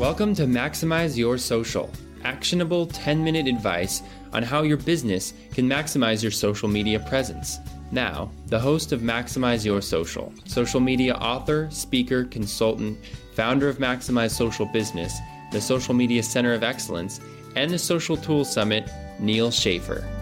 Welcome to Maximize Your Social, actionable 10 minute advice on how your business can maximize your social media presence. Now, the host of Maximize Your Social, social media author, speaker, consultant, founder of Maximize Social Business, the Social Media Center of Excellence, and the Social Tools Summit, Neil Schaefer.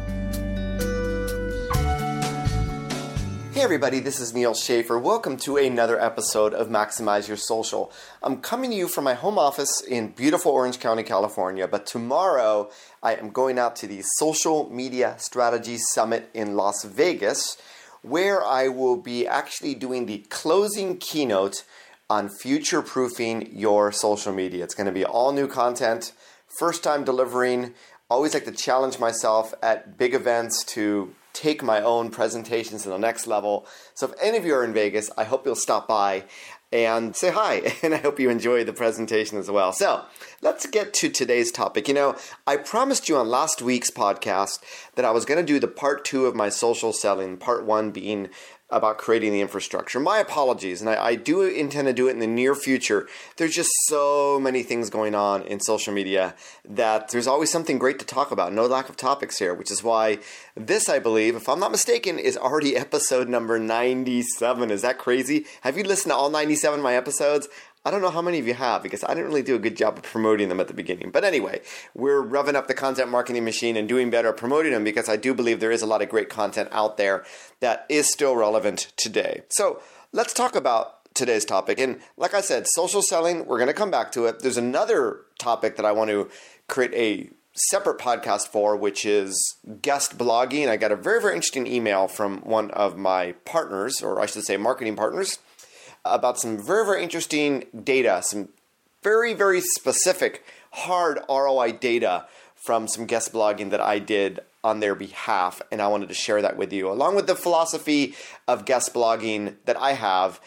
Hey everybody, this is Neil Schaefer. Welcome to another episode of Maximize Your Social. I'm coming to you from my home office in beautiful Orange County, California, but tomorrow I am going out to the Social Media Strategy Summit in Las Vegas, where I will be actually doing the closing keynote on future proofing your social media. It's going to be all new content, first time delivering. Always like to challenge myself at big events to take my own presentations to the next level. So if any of you are in Vegas, I hope you'll stop by and say hi. And I hope you enjoy the presentation as well. So let's get to today's topic. You know, I promised you on last week's podcast that I was going to do the part two of my social selling, part one being about creating the infrastructure. My apologies, and I, I, do intend to do it in the near future. There's just so many things going on in social media that there's always something great to talk about. No lack of topics here, which is why this, I believe, if I'm not mistaken, is already episode number 97. Is that crazy? Have you listened to all 97 of my episodes? I don't know how many of you have because I didn't really do a good job of promoting them at the beginning. But anyway, we're revving up the content marketing machine and doing better promoting them because I do believe there is a lot of great content out there that is still relevant today. So let's talk about today's topic. And like I said, social selling, we're going to come back to it. There's another topic that I want to create a separate podcast for, which is guest blogging. I got a very, very interesting email from one of my partners, or I should say, marketing partners about some very, very interesting data, some very, very specific hard ROI data from some guest blogging that I did on their behalf. And I wanted to share that with you, along with the philosophy of guest blogging that I have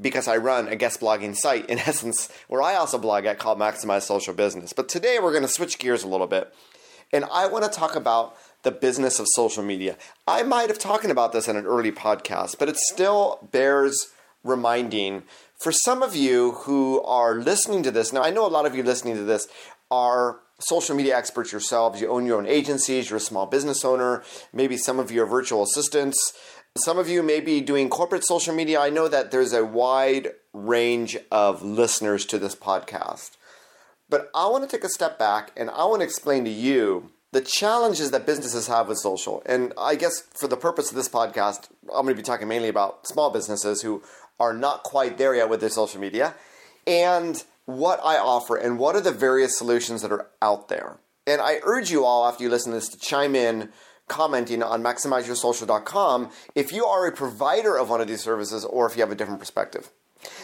because I run a guest blogging site, in essence, where I also blog at called Maximize Social Business. But today we're going to switch gears a little bit. And I want to talk about the business of social media. I might have talked about this in an early podcast, but it still bears reminding for some of you who are listening to this. Now, I know a lot of you listening to this are social media experts yourselves. You own your own agencies, you're a small business owner, maybe some of you are virtual assistants. Some of you may be doing corporate social media. I know that there's a wide range of listeners to this podcast. But I want to take a step back and I want to explain to you the challenges that businesses have with social. And I guess for the purpose of this podcast, I'm going to be talking mainly about small businesses who are not quite there yet with their social media, and what I offer, and what are the various solutions that are out there. And I urge you all, after you listen to this, to chime in commenting on maximizeyoursocial.com if you are a provider of one of these services or if you have a different perspective.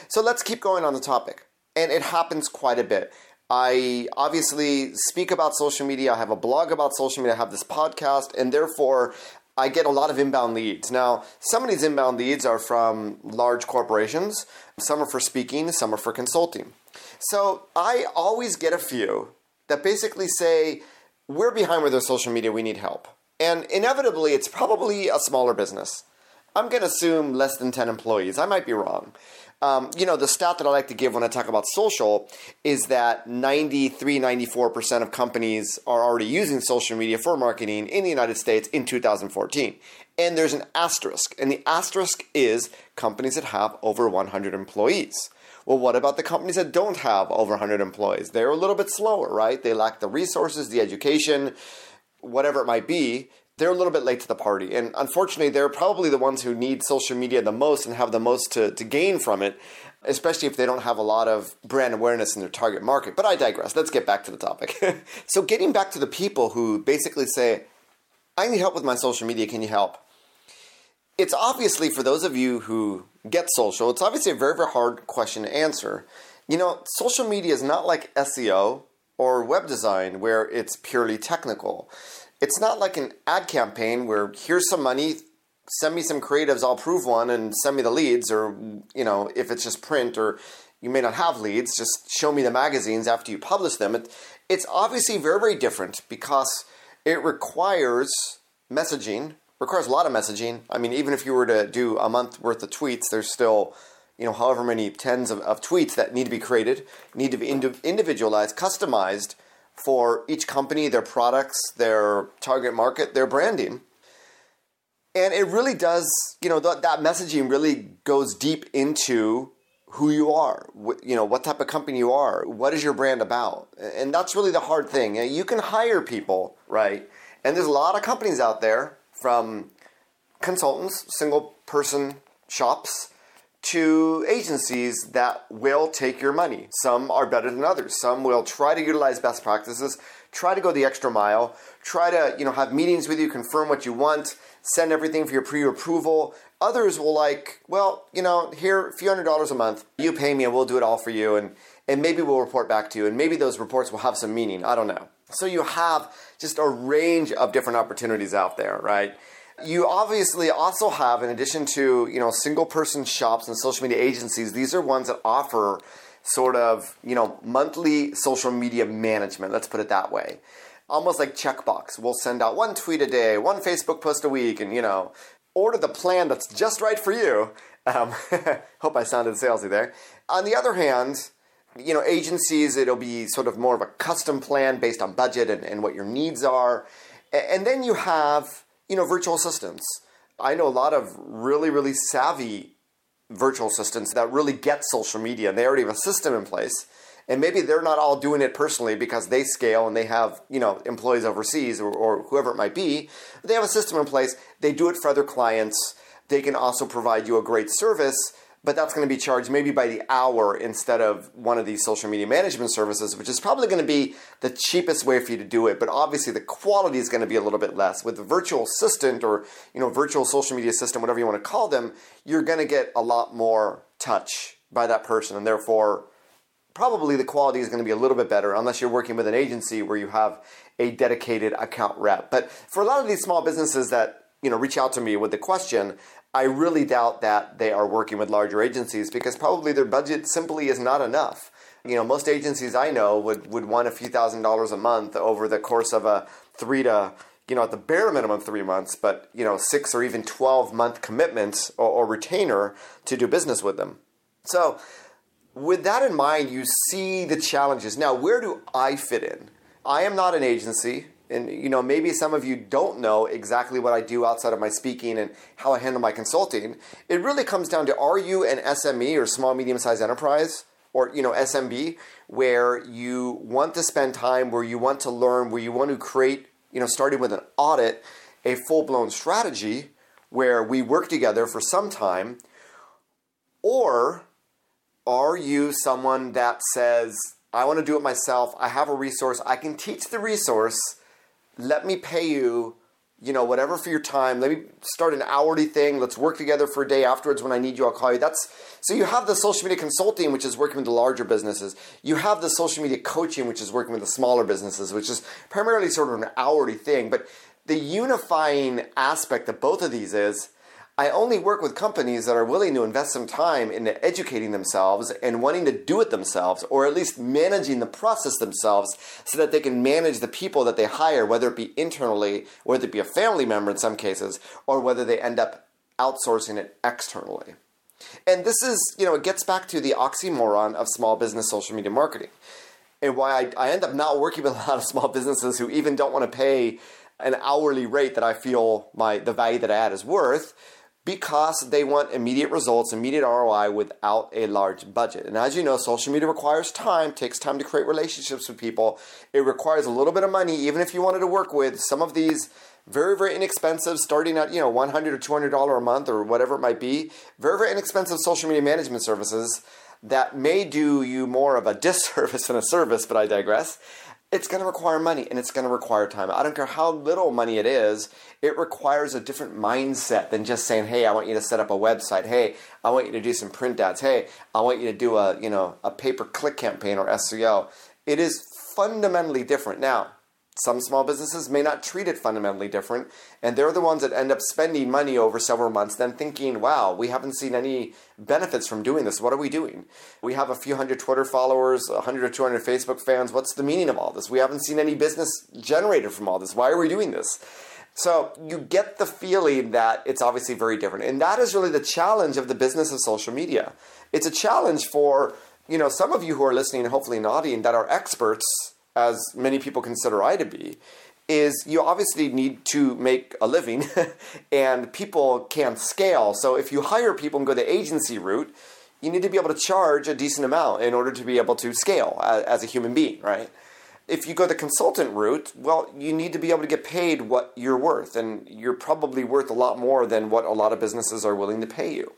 So let's keep going on the topic. And it happens quite a bit. I obviously speak about social media. I have a blog about social media. I have this podcast, and therefore I get a lot of inbound leads. Now, some of these inbound leads are from large corporations, some are for speaking, some are for consulting. So I always get a few that basically say, We're behind with our social media, we need help. And inevitably, it's probably a smaller business. I'm going to assume less than 10 employees. I might be wrong. Um, you know, the stat that I like to give when I talk about social is that 93, 94% of companies are already using social media for marketing in the United States in 2014. And there's an asterisk, and the asterisk is companies that have over 100 employees. Well, what about the companies that don't have over 100 employees? They're a little bit slower, right? They lack the resources, the education, whatever it might be they're a little bit late to the party. And unfortunately, they're probably the ones who need social media the most and have the most to, to gain from it, especially if they don't have a lot of brand awareness in their target market. But I digress. Let's get back to the topic. so, getting back to the people who basically say, I need help with my social media, can you help? It's obviously, for those of you who get social, it's obviously a very, very hard question to answer. You know, social media is not like SEO or web design where it's purely technical it's not like an ad campaign where here's some money, send me some creatives, I'll prove one and send me the leads, or you know, if it's just print or you may not have leads, just show me the magazines after you publish them. It, it's obviously very, very different because it requires messaging, requires a lot of messaging. I mean, even if you were to do a month worth of tweets, there's still you know, however many tens of, of tweets that need to be created, need to be individualized, customized for each company, their products, their target market, their branding. And it really does, you know, th- that messaging really goes deep into who you are, wh- you know, what type of company you are, what is your brand about. And that's really the hard thing. You can hire people, right? And there's a lot of companies out there from consultants, single person shops, to agencies that will take your money. Some are better than others. Some will try to utilize best practices, try to go the extra mile, try to, you know, have meetings with you, confirm what you want, send everything for your pre-approval. Others will like, well, you know, here a few hundred dollars a month, you pay me and we'll do it all for you and and maybe we'll report back to you and maybe those reports will have some meaning. I don't know. So you have just a range of different opportunities out there, right? You obviously also have, in addition to you know single person shops and social media agencies, these are ones that offer sort of you know monthly social media management. Let's put it that way. Almost like checkbox. We'll send out one tweet a day, one Facebook post a week, and you know order the plan that's just right for you. Um, hope I sounded salesy there. On the other hand, you know, agencies, it'll be sort of more of a custom plan based on budget and, and what your needs are. And then you have you know, virtual assistants. I know a lot of really, really savvy virtual assistants that really get social media and they already have a system in place. And maybe they're not all doing it personally because they scale and they have, you know, employees overseas or, or whoever it might be. They have a system in place. They do it for other clients. They can also provide you a great service but that's going to be charged maybe by the hour instead of one of these social media management services, which is probably going to be the cheapest way for you to do it. But obviously, the quality is going to be a little bit less. With the virtual assistant or you know virtual social media assistant, whatever you want to call them, you're going to get a lot more touch by that person, and therefore, probably the quality is going to be a little bit better unless you're working with an agency where you have a dedicated account rep. But for a lot of these small businesses that you know reach out to me with the question I really doubt that they are working with larger agencies because probably their budget simply is not enough. You know, most agencies I know would, would want a few thousand dollars a month over the course of a three to, you know, at the bare minimum three months, but, you know, six or even 12 month commitments or, or retainer to do business with them. So, with that in mind, you see the challenges. Now, where do I fit in? I am not an agency and you know maybe some of you don't know exactly what I do outside of my speaking and how I handle my consulting. It really comes down to are you an SME or small medium sized enterprise or you know SMB where you want to spend time where you want to learn where you want to create you know starting with an audit a full blown strategy where we work together for some time or are you someone that says I want to do it myself. I have a resource. I can teach the resource let me pay you, you know, whatever for your time. Let me start an hourly thing. Let's work together for a day afterwards. When I need you, I'll call you. That's so you have the social media consulting, which is working with the larger businesses. You have the social media coaching, which is working with the smaller businesses, which is primarily sort of an hourly thing. But the unifying aspect of both of these is I only work with companies that are willing to invest some time into educating themselves and wanting to do it themselves, or at least managing the process themselves so that they can manage the people that they hire, whether it be internally, whether it be a family member in some cases, or whether they end up outsourcing it externally. And this is, you know, it gets back to the oxymoron of small business social media marketing. And why I, I end up not working with a lot of small businesses who even don't want to pay an hourly rate that I feel my the value that I add is worth because they want immediate results, immediate ROI without a large budget. And as you know, social media requires time, takes time to create relationships with people. It requires a little bit of money, even if you wanted to work with some of these very, very inexpensive, starting at, you know, $100 or $200 a month or whatever it might be, very, very inexpensive social media management services that may do you more of a disservice than a service, but I digress it's going to require money and it's going to require time. I don't care how little money it is, it requires a different mindset than just saying, "Hey, I want you to set up a website. Hey, I want you to do some print ads. Hey, I want you to do a, you know, a pay-per-click campaign or SEO." It is fundamentally different. Now, some small businesses may not treat it fundamentally different, and they're the ones that end up spending money over several months, then thinking, wow, we haven't seen any benefits from doing this. What are we doing? We have a few hundred Twitter followers, 100 or 200 Facebook fans. What's the meaning of all this? We haven't seen any business generated from all this. Why are we doing this? So you get the feeling that it's obviously very different. And that is really the challenge of the business of social media. It's a challenge for, you know, some of you who are listening hopefully nodding that are experts, as many people consider I to be, is you obviously need to make a living and people can't scale. So if you hire people and go the agency route, you need to be able to charge a decent amount in order to be able to scale as, a human being, right? If you go the consultant route, well, you need to be able to get paid what you're worth, and you're probably worth a lot more than what a lot of businesses are willing to pay you.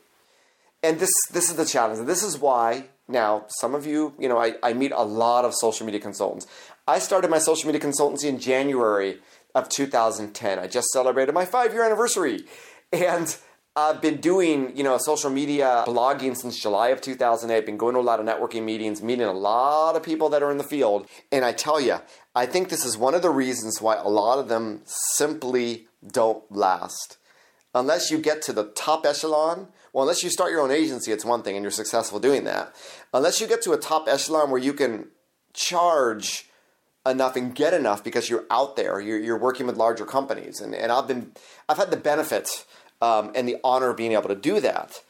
And this this is the challenge. This is why now some of you, you know, I, I meet a lot of social media consultants. I started my social media consultancy in January of 2010. I just celebrated my five year anniversary. And I've been doing, you know, social media blogging since July of 2008. Been going to a lot of networking meetings, meeting a lot of people that are in the field. And I tell you, I think this is one of the reasons why a lot of them simply don't last. Unless you get to the top echelon, well, unless you start your own agency, it's one thing and you're successful doing that. Unless you get to a top echelon where you can charge enough and get enough because you're out there, you're, you're working with larger companies. And, and I've been, I've had the benefit um, and the honor of being able to do that,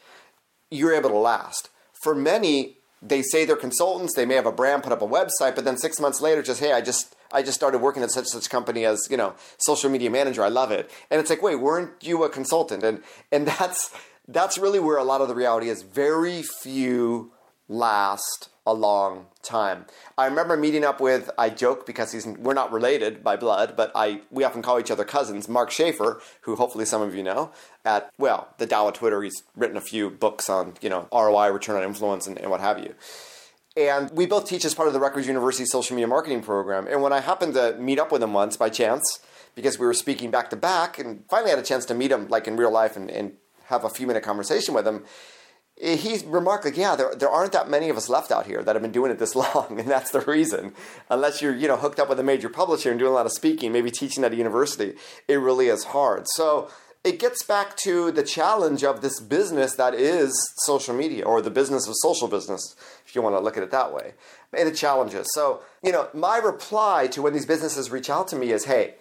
you're able to last. For many, they say they're consultants, they may have a brand, put up a website, but then six months later, just hey, I just I just started working at such such company as you know social media manager. I love it, and it's like, wait, weren't you a consultant? And and that's that's really where a lot of the reality is. Very few last a long time. I remember meeting up with I joke because he's we're not related by blood, but I we often call each other cousins. Mark Schaefer, who hopefully some of you know, at well the Tao Twitter. He's written a few books on you know ROI, return on influence, and, and what have you. And we both teach as part of the Rutgers University social media marketing program. And when I happened to meet up with him once by chance, because we were speaking back to back, and finally had a chance to meet him like in real life and, and have a few minute conversation with him eh, he remarked like, yeah, there, there aren't that many of us left out here that have been doing it this long, and that's the reason. Unless you're, you know, hooked up with a major publisher and doing a lot of speaking, maybe teaching at a university, it really is hard. So it gets back to the challenge of this business that is social media, or the business of social business, if you want to look at it that way. And it challenges. So, you know, my reply to when these businesses reach out to me is, hey,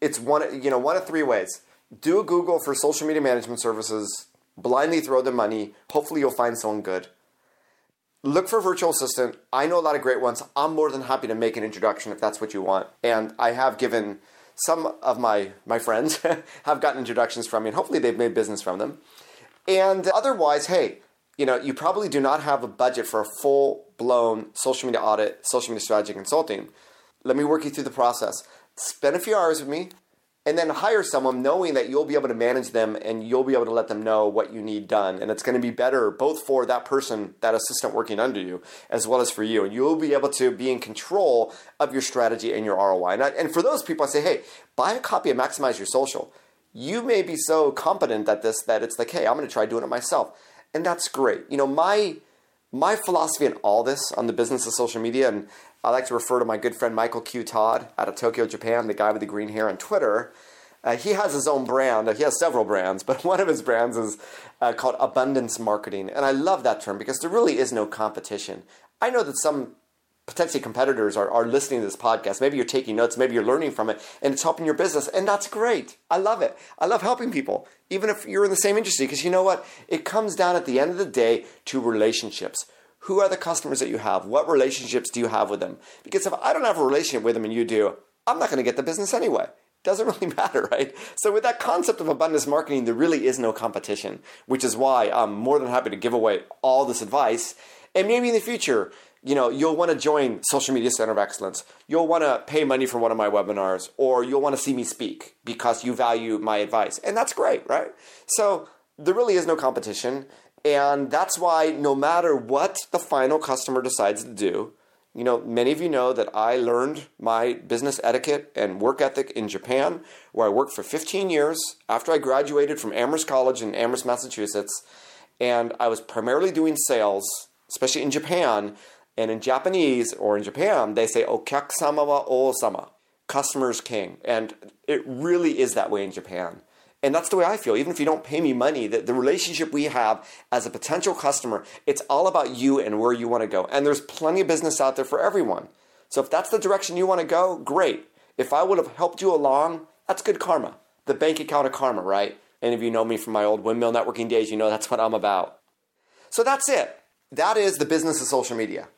it's one, you know, one of three ways. Do a Google for social media management services blindly throw the money. Hopefully, you'll find someone good. Look for virtual assistant. I know a lot of great ones. I'm more than happy to make an introduction if that's what you want. And I have given some of my my friends have gotten introductions from me, and hopefully they've made business from them. And otherwise, hey, you know, you probably do not have a budget for a full blown social media audit, social media strategy consulting. Let me work you through the process. Spend a few hours with me and then hire someone knowing that you'll be able to manage them and you'll be able to let them know what you need done. And it's going to be better both for that person that assistant working under you as well as for you. And you'll be able to be in control of your strategy and your roi and, I, and for those people i say hey buy a copy of maximize your social. You may be so competent at this that it's like hey i'm going to try doing it myself. And that's great. You know my my philosophy in all this on the business of social media and I like to refer to my good friend Michael Q. Todd out of Tokyo, Japan, the guy with the green hair on Twitter. Uh, he has his own brand. He has several brands, but one of his brands is uh, called Abundance Marketing. And I love that term because there really is no competition. I know that some potentially competitors are, are listening to this podcast. Maybe you're taking notes, maybe you're learning from it, and it's helping your business. And that's great. I love it. I love helping people, even if you're in the same industry, because you know what? It comes down at the end of the day to relationships. Who are the customers that you have? What relationships do you have with them? Because if I don't have a relationship with them and you do, I'm not going to get the business anyway. Doesn't really matter, right? So, with that concept of abundance marketing, there really is no competition, which is why I'm more than happy to give away all this advice. And maybe in the future, you know, you'll want to join Social Media Center of Excellence. You'll want to pay money for one of my webinars, or you'll want to see me speak because you value my advice. And that's great, right? So, there really is no competition. And that's why no matter what the final customer decides to do, you know, many of you know that I learned my business etiquette and work ethic in Japan, where I worked for 15 years after I graduated from Amherst College in Amherst, Massachusetts. And I was primarily doing sales, especially in Japan. And in Japanese or in Japan, they say "okakusama wa o-sama," customer's king. And it really is that way in Japan. And that's the way I feel. Even if you don't pay me money, the, the relationship we have as a potential customer, it's all about you and where you want to go. And there's plenty of business out there for everyone. So if that's the direction you want to go, great. If I would have helped you along, That's good karma. The bank account of karma, right? Any of you know me from my old windmill networking days, you know that's what I'm about. So that's it. That is the business of social media.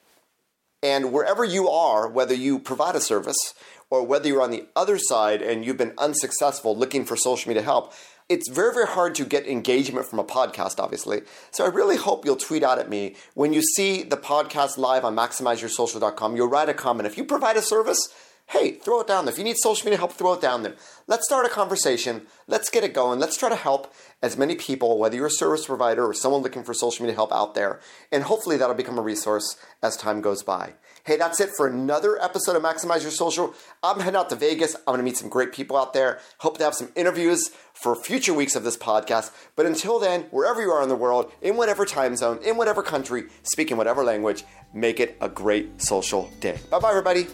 And wherever you are, whether you provide a service or whether you're on the other side and you've been unsuccessful looking for social media help, it's very, very hard to get engagement from a podcast, obviously. So I really hope you'll tweet out at me when you see the podcast live on maximizeyoursocial.com. You'll write a comment. If you provide a service, hey, throw it down there. If you need social media help, throw it down there. Let's start a conversation. Let's get it going. Let's try to help as many people, whether you're a service provider or someone looking for social media help out there. And hopefully that'll become a resource as time goes by. Hey, that's it for another episode of Maximize Your Social. I'm heading out to Vegas. I'm going to meet some great people out there. Hope to have some interviews for future weeks of this podcast. But until then, wherever you are in the world, in whatever time zone, in whatever country, speaking whatever language, make it a great social day. Bye bye, everybody.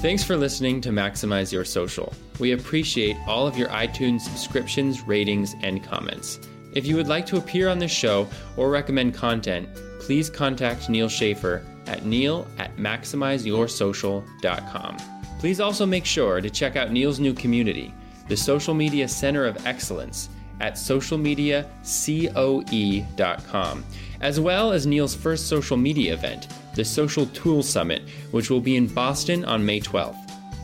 Thanks for listening to Maximize Your Social. We appreciate all of your iTunes subscriptions, ratings, and comments. If you would like to appear on this show or recommend content, please contact Neil Schaefer at neil at maximizeyoursocial.com. Please also make sure to check out Neil's new community, the Social Media Center of Excellence, at socialmediacoe.com, as well as Neil's first social media event, the Social Tools Summit, which will be in Boston on May 12th.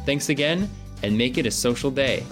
Thanks again, and make it a social day.